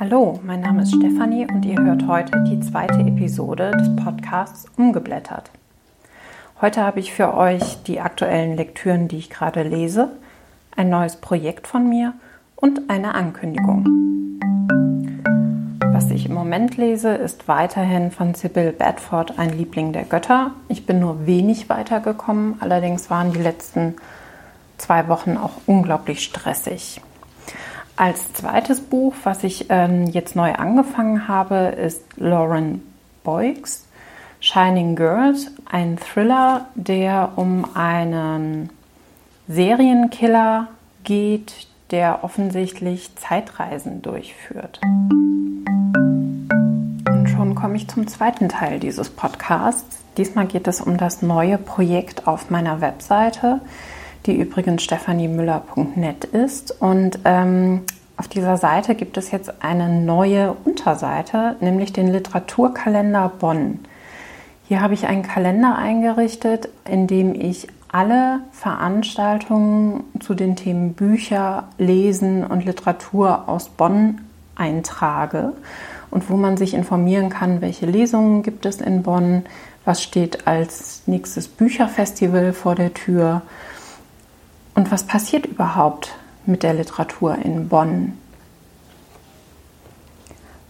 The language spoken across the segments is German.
Hallo, mein Name ist Stefanie und ihr hört heute die zweite Episode des Podcasts Umgeblättert. Heute habe ich für euch die aktuellen Lektüren, die ich gerade lese, ein neues Projekt von mir und eine Ankündigung. Was ich im Moment lese, ist weiterhin von Sybil Bedford ein Liebling der Götter. Ich bin nur wenig weitergekommen, allerdings waren die letzten zwei Wochen auch unglaublich stressig. Als zweites Buch, was ich ähm, jetzt neu angefangen habe, ist Lauren Boyks Shining Girls, ein Thriller, der um einen Serienkiller geht, der offensichtlich Zeitreisen durchführt. Und schon komme ich zum zweiten Teil dieses Podcasts. Diesmal geht es um das neue Projekt auf meiner Webseite die übrigens stefaniemüller.net ist. Und ähm, auf dieser Seite gibt es jetzt eine neue Unterseite, nämlich den Literaturkalender Bonn. Hier habe ich einen Kalender eingerichtet, in dem ich alle Veranstaltungen zu den Themen Bücher, Lesen und Literatur aus Bonn eintrage und wo man sich informieren kann, welche Lesungen gibt es in Bonn, was steht als nächstes Bücherfestival vor der Tür und was passiert überhaupt mit der Literatur in Bonn?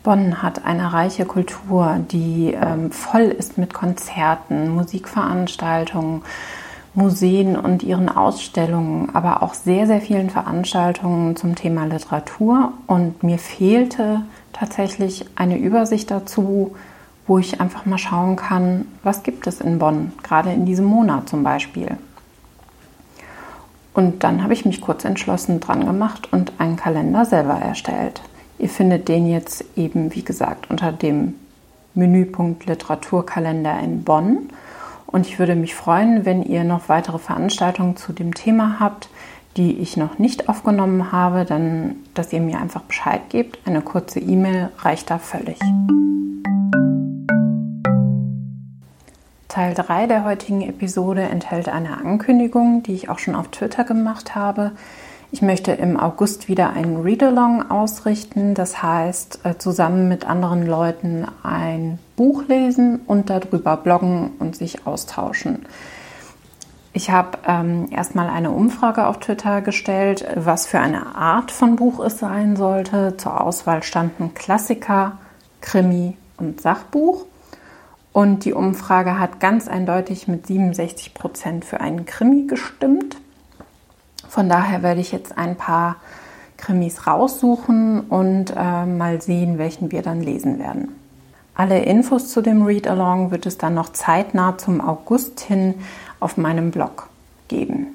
Bonn hat eine reiche Kultur, die ähm, voll ist mit Konzerten, Musikveranstaltungen, Museen und ihren Ausstellungen, aber auch sehr, sehr vielen Veranstaltungen zum Thema Literatur. Und mir fehlte tatsächlich eine Übersicht dazu, wo ich einfach mal schauen kann, was gibt es in Bonn, gerade in diesem Monat zum Beispiel. Und dann habe ich mich kurz entschlossen dran gemacht und einen Kalender selber erstellt. Ihr findet den jetzt eben, wie gesagt, unter dem Menüpunkt Literaturkalender in Bonn. Und ich würde mich freuen, wenn ihr noch weitere Veranstaltungen zu dem Thema habt, die ich noch nicht aufgenommen habe, dann, dass ihr mir einfach Bescheid gebt. Eine kurze E-Mail reicht da völlig. Teil 3 der heutigen Episode enthält eine Ankündigung, die ich auch schon auf Twitter gemacht habe. Ich möchte im August wieder einen Read-Along ausrichten, das heißt äh, zusammen mit anderen Leuten ein Buch lesen und darüber bloggen und sich austauschen. Ich habe ähm, erstmal eine Umfrage auf Twitter gestellt, was für eine Art von Buch es sein sollte. Zur Auswahl standen Klassiker, Krimi und Sachbuch. Und die Umfrage hat ganz eindeutig mit 67 Prozent für einen Krimi gestimmt. Von daher werde ich jetzt ein paar Krimis raussuchen und äh, mal sehen, welchen wir dann lesen werden. Alle Infos zu dem Read-Along wird es dann noch zeitnah zum August hin auf meinem Blog geben.